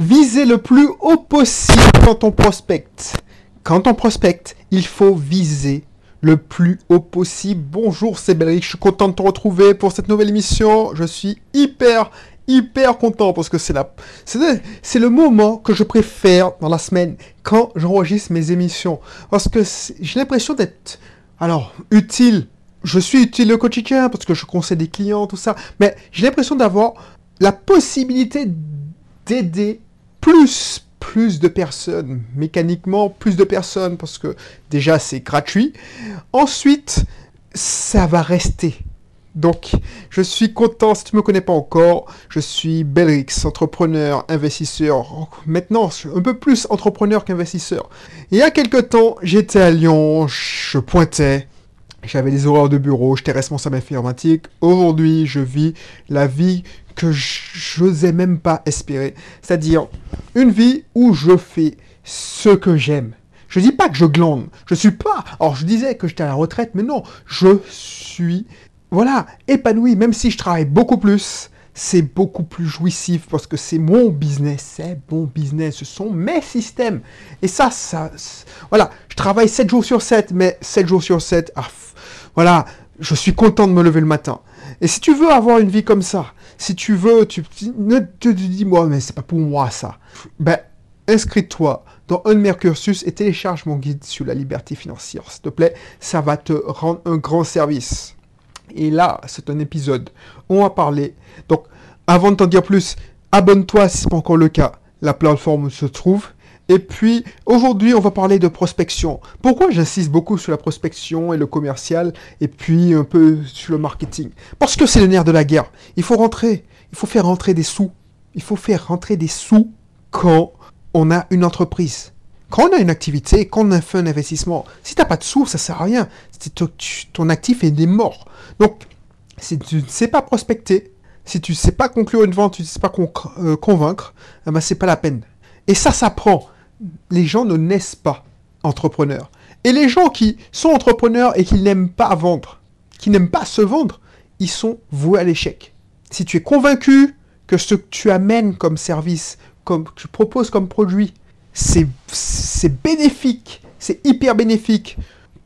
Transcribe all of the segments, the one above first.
Visez le plus haut possible quand on prospecte. Quand on prospecte, il faut viser le plus haut possible. Bonjour, c'est Belric, je suis content de te retrouver pour cette nouvelle émission. Je suis hyper, hyper content parce que c'est la, c'est le moment que je préfère dans la semaine quand j'enregistre mes émissions. Parce que j'ai l'impression d'être, alors, utile. Je suis utile au quotidien parce que je conseille des clients, tout ça. Mais j'ai l'impression d'avoir la possibilité d'aider plus, plus de personnes, mécaniquement plus de personnes, parce que déjà c'est gratuit. Ensuite, ça va rester. Donc, je suis content, si tu ne me connais pas encore, je suis Belrix, entrepreneur, investisseur, maintenant un peu plus entrepreneur qu'investisseur. Il y a quelques temps, j'étais à Lyon, je pointais, j'avais des horaires de bureau, j'étais responsable informatique. Aujourd'hui, je vis la vie que je n'osais même pas espérer. C'est-à-dire une vie où je fais ce que j'aime. Je dis pas que je glande. Je suis pas. Alors je disais que j'étais à la retraite, mais non, je suis voilà épanoui. Même si je travaille beaucoup plus, c'est beaucoup plus jouissif parce que c'est mon business, c'est mon business, ce sont mes systèmes. Et ça, ça, voilà, je travaille 7 jours sur 7, mais 7 jours sur 7, ah, voilà, je suis content de me lever le matin. Et si tu veux avoir une vie comme ça, si tu veux, tu ne te dis moi, mais c'est pas pour moi ça. Ben, inscris-toi dans un de et télécharge mon guide sur la liberté financière, s'il te plaît. Ça va te rendre un grand service. Et là, c'est un épisode on va parler. Donc, avant de t'en dire plus, abonne-toi si ce n'est pas encore le cas. La plateforme se trouve. Et puis, aujourd'hui, on va parler de prospection. Pourquoi j'insiste beaucoup sur la prospection et le commercial, et puis un peu sur le marketing? Parce que c'est le nerf de la guerre. Il faut rentrer, il faut faire rentrer des sous. Il faut faire rentrer des sous quand on a une entreprise. Quand on a une activité, quand on a fait un investissement, si tu n'as pas de sous, ça ne sert à rien. Ton actif est des morts. Donc, si tu ne sais pas prospecter, si tu ne sais pas conclure une vente, tu ne sais pas euh, convaincre, eh ben, c'est pas la peine. Et ça s'apprend les gens ne naissent pas entrepreneurs. Et les gens qui sont entrepreneurs et qui n'aiment pas vendre, qui n'aiment pas se vendre, ils sont voués à l'échec. Si tu es convaincu que ce que tu amènes comme service, comme que tu proposes comme produit, c'est bénéfique, c'est hyper bénéfique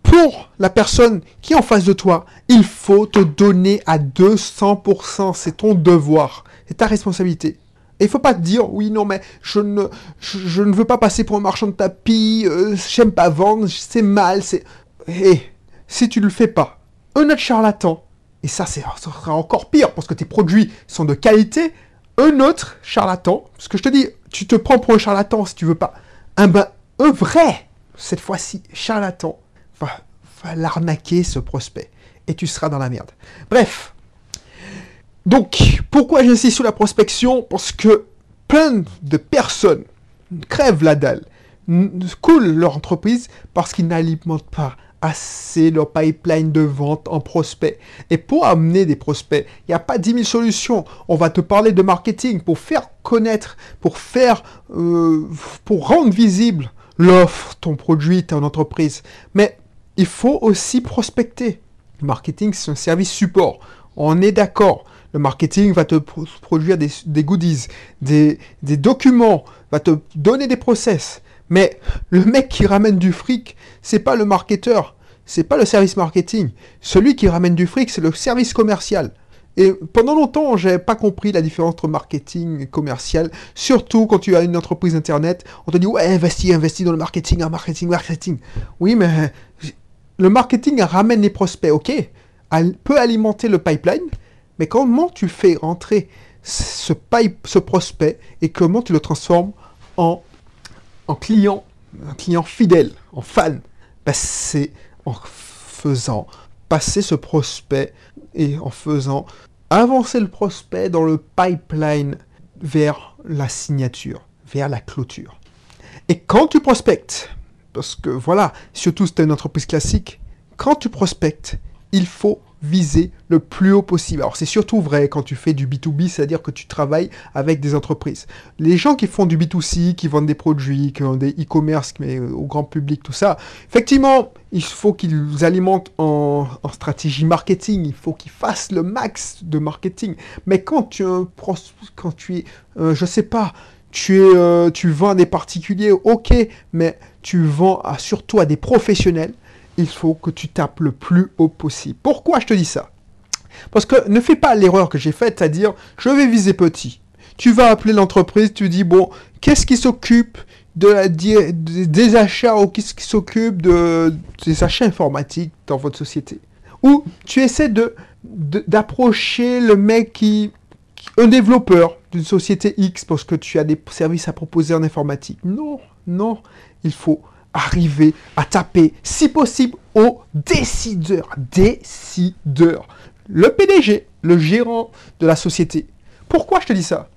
pour la personne qui est en face de toi, il faut te donner à 200%, c'est ton devoir, c'est ta responsabilité. Et il faut pas te dire, oui, non, mais je ne, veux pas passer pour un marchand de tapis, euh, j'aime pas vendre, c'est mal, c'est... Eh, si tu le fais pas, un autre charlatan, et ça, ça sera encore pire, parce que tes produits sont de qualité, un autre charlatan, parce que je te dis, tu te prends pour un charlatan si tu veux pas, un, ben, un vrai, cette fois-ci, charlatan, va, va l'arnaquer ce prospect, et tu seras dans la merde. Bref, donc, pourquoi j'insiste sur la prospection? Parce que plein de personnes crèvent la dalle, coulent leur entreprise parce qu'ils n'alimentent pas assez leur pipeline de vente en prospect. Et pour amener des prospects, il n'y a pas 10 000 solutions. On va te parler de marketing pour faire connaître, pour faire, euh, pour rendre visible l'offre, ton produit, ton entreprise. Mais il faut aussi prospecter. Le marketing, c'est un service support. On est d'accord. Le marketing va te produire des, goodies, des, documents, va te donner des process. Mais le mec qui ramène du fric, c'est pas le marketeur, c'est pas le service marketing. Celui qui ramène du fric, c'est le service commercial. Et pendant longtemps, j'ai pas compris la différence entre marketing et commercial. Surtout quand tu as une entreprise internet, on te dit ouais, investis, investis dans le marketing, marketing, marketing. Oui, mais le marketing ramène les prospects, ok, peut alimenter le pipeline, mais comment tu fais rentrer ce, prospect et comment tu le transformes en, en client, un client fidèle, en fan? Ben, C'est en faisant passer ce prospect et en faisant avancer le prospect dans le pipeline vers la signature, vers la clôture. Et quand tu prospectes, parce que voilà, surtout si tu une entreprise classique, quand tu prospectes, il faut viser le plus haut possible. Alors c'est surtout vrai quand tu fais du B2B, c'est-à-dire que tu travailles avec des entreprises. Les gens qui font du B2C, qui vendent des produits, qui ont des e-commerce, mais euh, au grand public, tout ça, effectivement, il faut qu'ils alimentent en, stratégie marketing, il faut qu'ils fassent le max de marketing. Mais quand tu, quand tu es, euh, je sais pas, tu, es, euh, tu vends à des particuliers, ok, mais tu vends surtout à des professionnels, il faut que tu tapes le plus haut possible. Pourquoi je te dis ça? Parce que ne fais pas l'erreur que j'ai faite, c'est-à-dire, je vais viser petit. Tu vas appeler l'entreprise, tu dis, bon, qu'est-ce qui s'occupe de des achats ou qu'est-ce qui s'occupe de, des achats informatiques dans votre société? Ou tu essaies d'approcher le mec qui, un développeur d'une société X parce que tu as des services à proposer en informatique? Non, non, il faut arriver à taper, si possible, au décideur. Décideur. Le PDG, le gérant de la société. Pourquoi je te dis ça?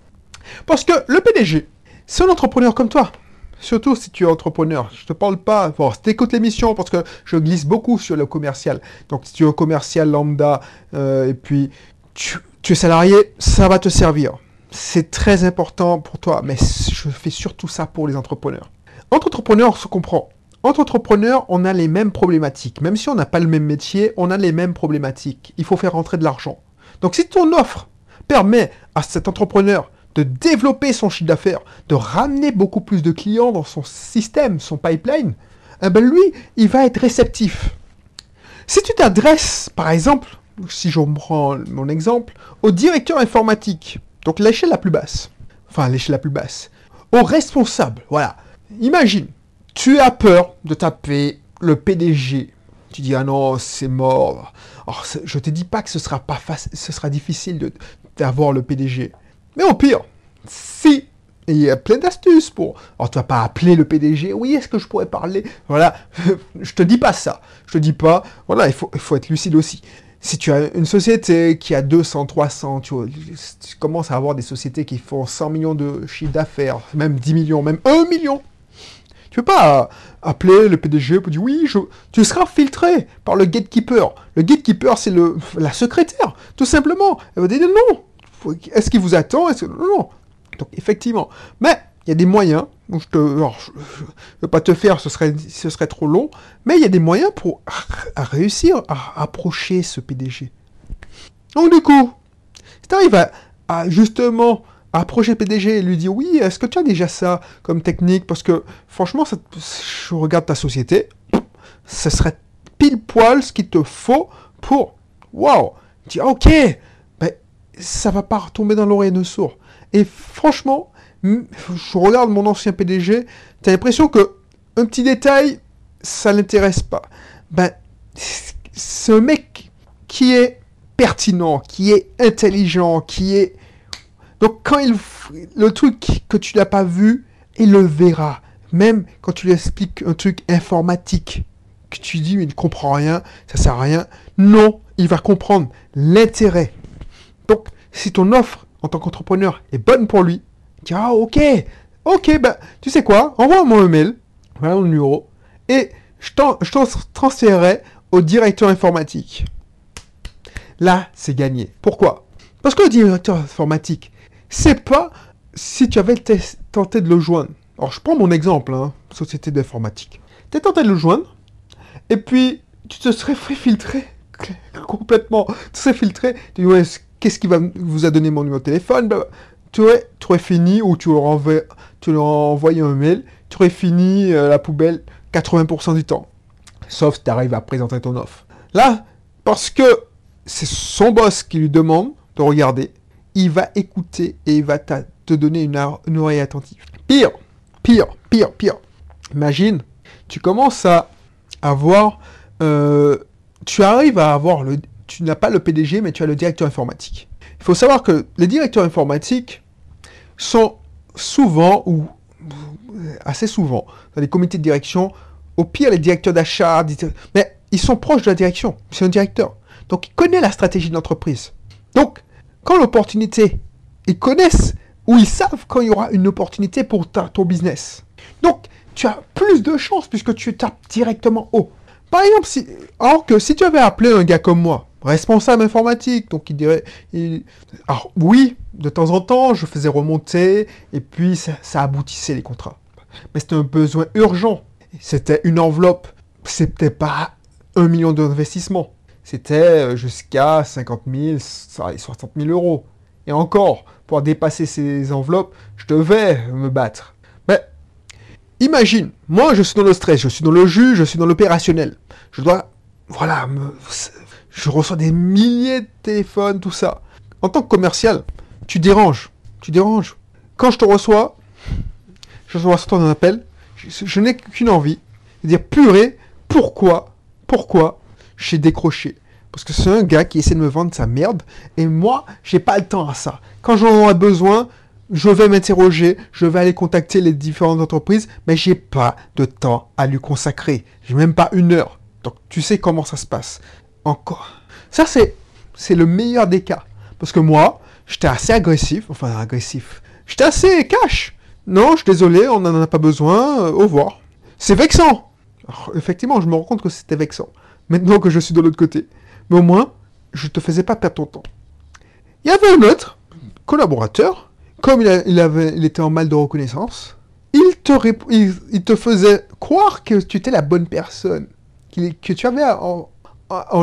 Parce que le PDG, c'est un entrepreneur comme toi. Surtout si tu es entrepreneur. Je te parle pas. Bon, écoutes l'émission parce que je glisse beaucoup sur le commercial. Donc, si tu es commercial lambda euh, et puis tu, es salarié, ça va te servir. C'est très important pour toi, mais je fais surtout ça pour les entrepreneurs. Entre entrepreneurs, on se comprend. Entre entrepreneurs, on a les mêmes problématiques. Même si on n'a pas le même métier, on a les mêmes problématiques. Il faut faire rentrer de l'argent. Donc, si ton offre permet à cet entrepreneur de développer son chiffre d'affaires, de ramener beaucoup plus de clients dans son système, son pipeline, eh ben lui, il va être réceptif. Si tu t'adresses, par exemple, si je prends mon exemple, au directeur informatique, donc l'échelle la plus basse, enfin l'échelle la plus basse, au responsable, voilà. Imagine, tu as peur de taper le PDG. Tu dis, ah non, c'est mort. Alors, je te dis pas que ce sera pas facile, ce sera difficile d'avoir le PDG. Mais au pire, si il y a plein d'astuces pour. Alors, tu vas pas appeler le PDG. Oui, est-ce que je pourrais parler? Voilà, je te dis pas ça. Je te dis pas. Voilà, il faut, être lucide aussi. Si tu as une société qui a 200, 300, tu, tu commences à avoir des sociétés qui font 100 millions de chiffre d'affaires, même 10 millions, même 1 million. Tu peux pas appeler le PDG pour dire oui, je... tu seras filtré par le gatekeeper. Le gatekeeper, c'est le la secrétaire, tout simplement. Elle va dire non, est-ce qu'il vous attend? Est-ce que... Non, Donc, effectivement. Mais, il y a des moyens. je te, ne veux pas te faire, ce serait, ce serait trop long. Mais il y a des moyens pour réussir à approcher ce PDG. Donc, du coup, si tu arrives à, justement approcher le PDG et lui dire oui, est-ce que tu as déjà ça comme technique? Parce que franchement, je regarde ta société, ce serait pile poil ce qu'il te faut pour waouh, dis ok, ça va pas retomber dans l'oreille de sourd. Et franchement, je regarde mon ancien PDG, t'as l'impression que un petit détail, ça l'intéresse pas. Ben, c'est un mec qui est pertinent, qui est intelligent, qui est... Donc quand il... Le truc que tu n'as pas vu, il le verra. Même quand tu lui expliques un truc informatique, que tu dis mais il ne comprend rien, ça sert à rien. Non, il va comprendre l'intérêt donc, si ton offre en tant qu'entrepreneur est bonne pour lui, tu dis, ah, ok, ok, bah, tu sais quoi, envoie-moi un mail, voilà mon numéro, et je t'en transférerai au directeur informatique. Là, c'est gagné. Pourquoi? Parce que le directeur informatique, c'est pas si tu avais tenté de le joindre. Alors, je prends mon exemple, hein, société d'informatique. Tu as tenté de le joindre, et puis tu te serais fait filtrer complètement. Tu serais filtré. Tu dis, ouais, qu'est-ce qui va, vous a donné mon numéro de téléphone bah, tu, aurais, tu aurais fini, ou tu aurais, tu envoyé un mail, tu aurais fini euh, la poubelle 80% du temps. Sauf si tu arrives à présenter ton offre. Là, parce que c'est son boss qui lui demande de regarder, il va écouter et il va te donner une, oreille attentive. Pire, pire, pire, pire. Imagine, tu commences à avoir... Euh, tu arrives à avoir le, tu n'as pas le PDG, mais tu as le directeur informatique. Il faut savoir que les directeurs informatiques sont souvent, ou assez souvent, dans les comités de direction, au pire les directeurs d'achat, mais ils sont proches de la direction, c'est un directeur. Donc il connaît la stratégie de l'entreprise. Donc, quand l'opportunité, ils connaissent ou ils savent quand il y aura une opportunité pour ton business. Donc, tu as plus de chances puisque tu tapes directement haut. Par exemple, si, alors que si tu avais appelé un gars comme moi, responsable informatique. Donc il dirait... Alors oui, de temps en temps, je faisais remonter, et puis ça, aboutissait les contrats. Mais c'était un besoin urgent. C'était une enveloppe. C'était pas un million d'investissement. C'était euh, jusqu'à 50 000, 60 000 euros. Et encore, pour dépasser ces enveloppes, je devais me battre. Mais imagine, moi je suis dans le stress, je suis dans le jus, je suis dans l'opérationnel. Je dois, voilà, je reçois des milliers de téléphones, tout ça. En tant que commercial, tu déranges, tu déranges. Quand je te reçois, je reçois ton appel, je, n'ai qu'une envie, de dire purée, pourquoi, pourquoi j'ai décroché parce que c'est un gars qui essaie de me vendre sa merde. Et moi, j'ai pas le temps à ça. Quand j'en ai besoin, je vais m'interroger, je vais aller contacter les différentes entreprises, mais j'ai pas de temps à lui consacrer. J'ai même pas une heure. Donc, tu sais comment ça se passe. Encore. Ça, c'est, le meilleur des cas. Parce que moi, j'étais assez agressif. Enfin, agressif. J'étais assez cash. Non, je suis désolé, on n'en a pas besoin. Euh, au revoir. C'est vexant. effectivement, je me rends compte que c'était vexant. Maintenant que je suis de l'autre côté. Mais au moins, je te faisais pas perdre ton temps. Il y avait un autre collaborateur, comme il, était en mal de reconnaissance, il te, faisait croire que tu étais la bonne personne, que tu avais en,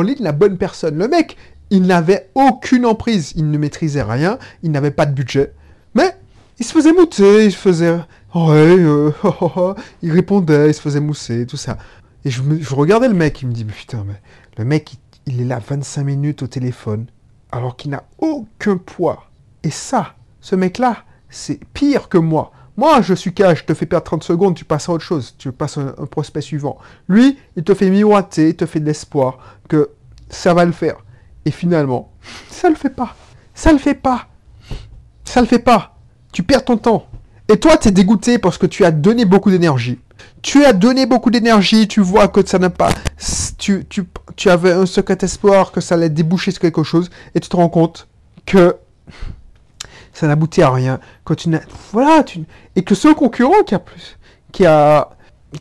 ligne la bonne personne. Le mec, il n'avait aucune emprise, il ne maîtrisait rien, il n'avait pas de budget, mais il se faisait mouter, il se faisait... Euh, il répondait, il se faisait mousser, tout ça. Et je, regardais le mec, il me dit, mais putain, mais le mec, il est là 25 minutes au téléphone, alors qu'il n'a aucun poids. Et ça, ce mec-là, c'est pire que moi. Moi, je suis cash, je te fais perdre 30 secondes, tu passes à autre chose, tu passes un, un prospect suivant. Lui, il te fait miroiter, il te fait de l'espoir que ça va le faire. Et finalement, ça le fait pas. Ça le fait pas. Ça le fait pas. Tu perds ton temps. Et toi, tu es dégoûté parce que tu as donné beaucoup d'énergie. Tu as donné beaucoup d'énergie, tu vois que ça n'a pas... Tu, tu, tu avais un secret espoir que ça allait déboucher sur quelque chose, et tu te rends compte que ça n'aboutit à rien. Quand tu voilà, tu... et que ce concurrent qui a plus, qui a,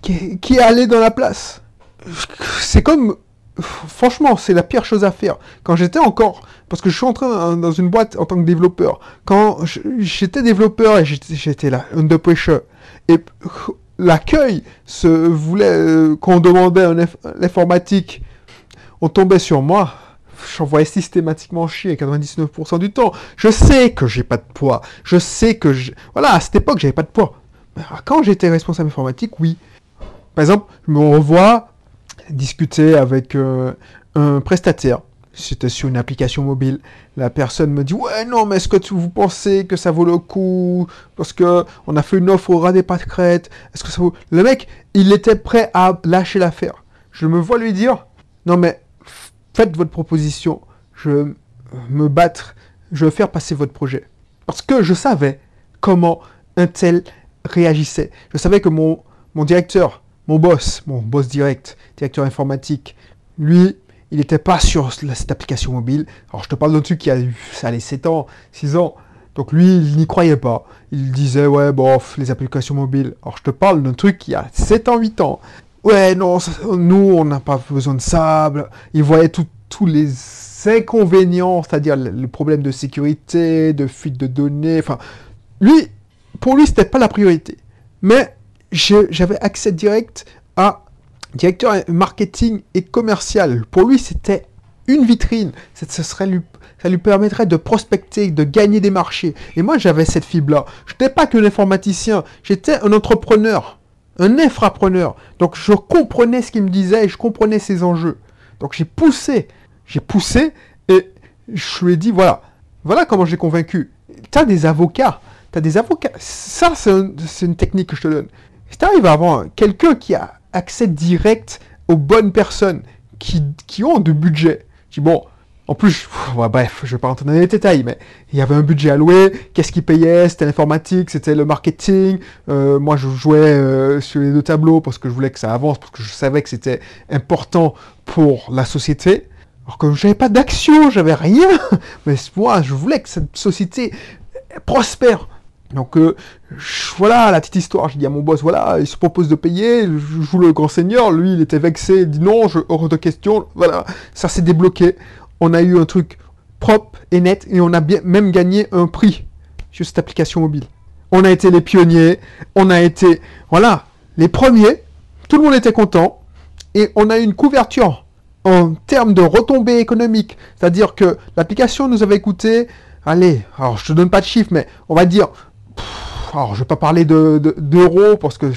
qui, qui est allé dans la place, c'est comme, franchement, c'est la pire chose à faire. Quand j'étais encore, parce que je suis entré dans une boîte en tant que développeur, quand j'étais développeur et j'étais là, under pressure, et l'accueil se voulait euh, qu'on demandait l'informatique, on tombait sur moi. J'envoyais systématiquement chier 99% du temps. Je sais que j'ai pas de poids. Je sais que je... Voilà, à cette époque, j'avais pas de poids. Quand j'étais responsable informatique, oui. Par exemple, je me revois discuter avec euh, un prestataire c'était sur une application mobile. La personne me dit ouais non mais est-ce que vous pensez que ça vaut le coup? Parce que on a fait une offre au ras des pâquerettes. Est-ce que ça vaut Le mec, il était prêt à lâcher l'affaire. Je me vois lui dire non mais faites votre proposition. Je me battre. Je vais faire passer votre projet parce que je savais comment un tel réagissait. Je savais que mon mon directeur, mon boss, mon boss direct, directeur informatique, lui, il n'était pas sur cette application mobile. Alors je te parle d'un truc qui a eu, ça allait 7 ans, 6 ans. Donc lui, il n'y croyait pas. Il disait, ouais, bof, les applications mobiles. Alors je te parle d'un truc qui a 7 ans, 8 ans. Ouais, non, nous, on n'a pas besoin de ça. Il voyait tous les inconvénients, c'est-à-dire le problème de sécurité, de fuite de données. Enfin, lui, pour lui, c'était pas la priorité. Mais j'avais accès direct à directeur marketing et commercial. Pour lui, c'était une vitrine. Ça, lui, permettrait de prospecter, de gagner des marchés. Et moi, j'avais cette fibre-là. Je n'étais pas qu'un informaticien, j'étais un entrepreneur, un infrapreneur. Donc, je comprenais ce qu'il me disait et je comprenais ses enjeux. Donc, j'ai poussé, j'ai poussé et je lui ai dit, voilà, voilà comment j'ai convaincu. Tu as des avocats, tu des avocats. Ça, c'est une technique que je te donne. Si tu arrives à quelqu'un qui a accès direct aux bonnes personnes qui, qui ont du budget. Je dis, bon, en plus, bref, je vais pas rentrer dans les détails, mais il y avait un budget alloué, qu'est-ce qu'ils payaient, c'était l'informatique, c'était le marketing, euh, moi je jouais euh, sur les deux tableaux parce que je voulais que ça avance, parce que je savais que c'était important pour la société, alors que j'avais pas d'action, j'avais rien, mais moi je voulais que cette société prospère. Donc euh, voilà la petite histoire. Je dis à mon boss, voilà, il se propose de payer, je joue le grand seigneur, lui il était vexé, il dit non, je, hors de question. Voilà, ça s'est débloqué. On a eu un truc propre et net et on a bien, même gagné un prix sur cette application mobile. On a été les pionniers, on a été, voilà, les premiers. Tout le monde était content et on a eu une couverture en termes de retombées économiques. C'est-à-dire que l'application nous avait coûté allez, alors je te donne pas de chiffres, mais on va dire, alors je vais pas parler de, d'euros parce que,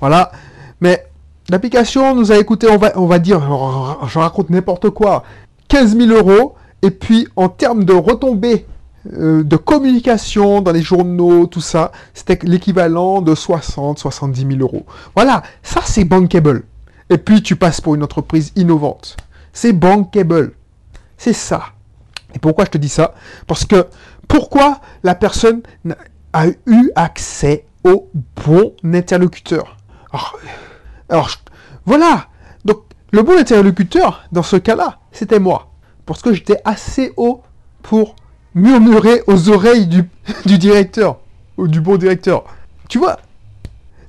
voilà, mais l'application nous a écouté, on va, on va dire, je raconte n'importe quoi, 15 000 euros, et puis en termes de retombées euh, de communication dans les journaux, tout ça, c'était l'équivalent de 60, 70 000 euros. Voilà, ça c'est bankable. Et puis tu passes pour une entreprise innovante. C'est bankable. C'est ça. Et pourquoi je te dis ça? Parce que pourquoi la personne a eu accès au bon interlocuteur alors, voilà. Donc, le bon interlocuteur, dans ce cas-là, c'était moi. Parce que j'étais assez haut pour murmurer aux oreilles du, directeur, ou du bon directeur. Tu vois?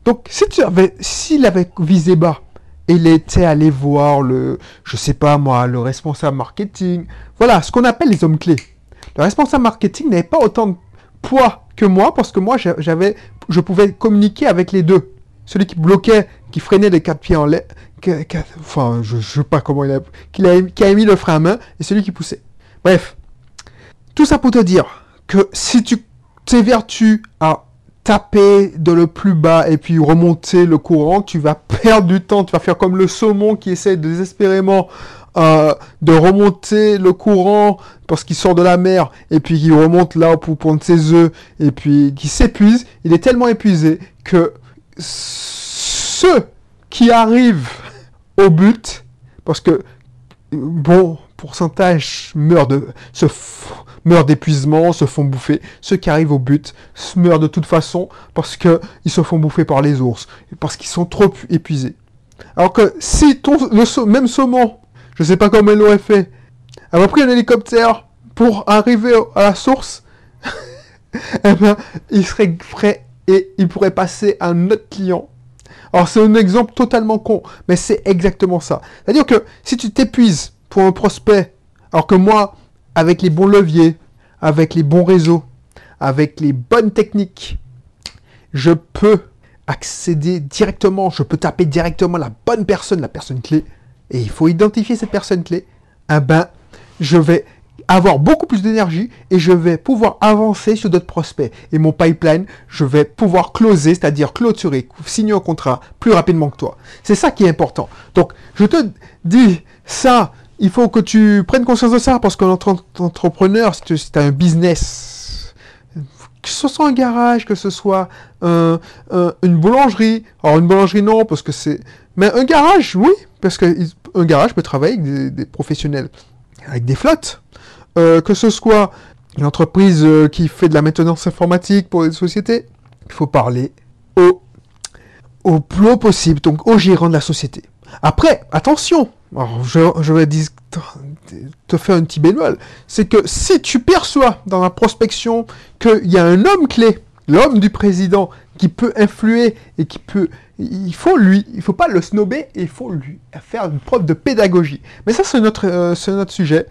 Donc, si tu avais, s'il avait visé bas, il était allé voir le, je sais pas moi, le responsable marketing, voilà, ce qu'on appelle les hommes clés. Le responsable marketing n'avait pas autant de poids que moi, parce que moi, j'avais, je pouvais communiquer avec les deux. Celui qui bloquait, qui freinait les quatre pieds en l'air, enfin, je, ne sais pas comment il a, qui a, qui a mis le frein à main, et celui qui poussait. Bref, tout ça pour te dire que si tu t'évertues à taper de le plus bas et puis remonter le courant, tu vas perdre du temps. Tu vas faire comme le saumon qui essaie désespérément de remonter le courant parce qu'il sort de la mer et puis qui remonte là pour prendre ses œufs et puis qui s'épuise. Il est tellement épuisé que ceux qui arrivent au but, parce que bon pourcentage meurt de se meurent d'épuisement, se font bouffer. Ceux qui arrivent au but se meurent de toute façon parce qu'ils se font bouffer par les ours, parce qu'ils sont trop épuisés. Alors que si ton, le même saumon, je sais pas comment il l'aurait fait, avait pris un hélicoptère pour arriver à la source, eh ben, il serait prêt et il pourrait passer à un autre client. Alors c'est un exemple totalement con, mais c'est exactement ça. C'est-à-dire que si tu t'épuises pour un prospect, alors que moi, avec les bons leviers, avec les bons réseaux, avec les bonnes techniques, je peux accéder directement, je peux taper directement la bonne personne, la personne clé, et il faut identifier cette personne clé, eh ben, je vais avoir beaucoup plus d'énergie et je vais pouvoir avancer sur d'autres prospects. Et mon pipeline, je vais pouvoir closer, c'est-à-dire clôturer, signer un contrat plus rapidement que toi. C'est ça qui est important. Donc, je te dis ça il faut que tu prennes conscience de ça parce qu'un entrepreneur, c'est un business. Que ce soit un garage, que ce soit une boulangerie. Alors une boulangerie non, parce que c'est... Mais un garage, oui, parce qu'un garage peut travailler avec des, professionnels, avec des flottes. Euh, que ce soit une entreprise euh, qui fait de la maintenance informatique pour des sociétés, il faut parler au, au plus haut possible, donc au gérant de la société. Après, attention, je, vais te faire un petit bémol, c'est que si tu perçois dans la prospection qu'il y a un homme clé, l'homme du président, qui peut influer et qui peut, il faut lui, il faut pas le snober il faut lui faire une preuve de pédagogie. Mais ça c'est notre, euh, notre sujet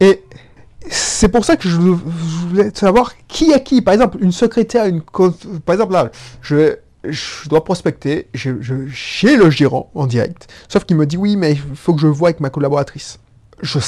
et c'est pour ça que je voulais savoir qui est qui. Par exemple, une secrétaire, une, par exemple là, je je dois prospecter, j'ai le gérant en direct, sauf qu'il me dit oui, mais il faut que je vois avec ma collaboratrice. Je,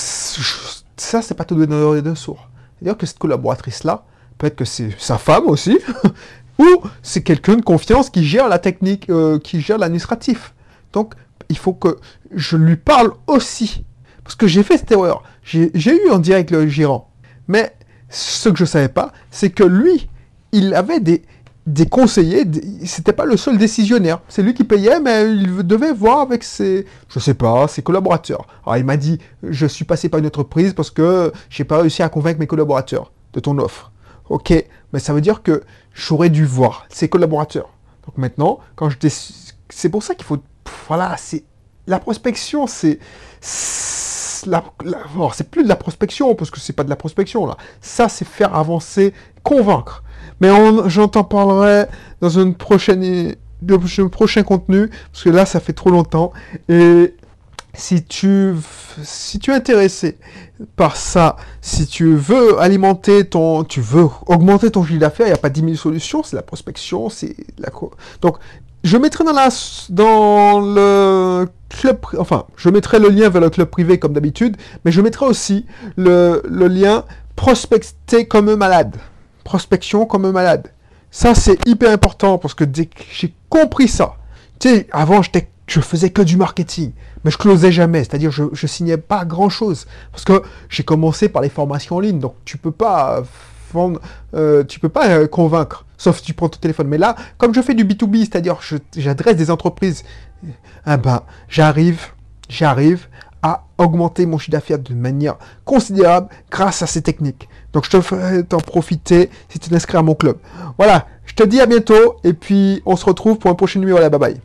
ça, c'est pas tout donner de sourd. C'est-à-dire que cette collaboratrice-là, peut-être que c'est sa femme aussi, ou c'est quelqu'un de confiance qui gère la technique, euh, qui gère l'administratif. Donc, il faut que je lui parle aussi. Parce que j'ai fait cette erreur. J'ai eu en direct le gérant. Mais ce que je savais pas, c'est que lui, il avait des, des conseillers, c'était pas le seul décisionnaire. C'est lui qui payait, mais il devait voir avec ses, je sais pas, ses collaborateurs. Alors il m'a dit, je suis passé par une entreprise parce que j'ai pas réussi à convaincre mes collaborateurs de ton offre. Ok, mais ça veut dire que j'aurais dû voir ses collaborateurs. Donc maintenant, quand je c'est pour ça qu'il faut, voilà, c'est la prospection, c'est la, c'est plus de la prospection parce que c'est pas de la prospection là. Ça, c'est faire avancer, convaincre. Mais j'en t'en parlerai dans une prochaine, un prochain contenu, parce que là, ça fait trop longtemps. Et si tu, si tu es intéressé par ça, si tu veux alimenter ton, tu veux augmenter ton chiffre d'affaires, il n'y a pas 10 000 solutions, c'est la prospection, c'est la... Donc, je mettrai dans, la, dans le club, enfin, je mettrai le lien vers le club privé comme d'habitude, mais je mettrai aussi le, lien prospecter comme un malade. Prospection comme un malade. Ça, c'est hyper important parce que dès que j'ai compris ça, tu sais, avant, je faisais que du marketing, mais je closais jamais, c'est-à-dire je, je signais pas grand-chose parce que j'ai commencé par les formations en ligne, donc tu peux pas vendre, euh, tu peux pas euh, convaincre, sauf si tu prends ton téléphone. Mais là, comme je fais du B2B, c'est-à-dire j'adresse des entreprises, ah ben, j'arrive, j'arrive à augmenter mon chiffre d'affaires de manière considérable grâce à ces techniques. Donc je te ferai t'en profiter si tu t'inscris à mon club. Voilà, je te dis à bientôt et puis on se retrouve pour un prochain numéro. Voilà, bye bye.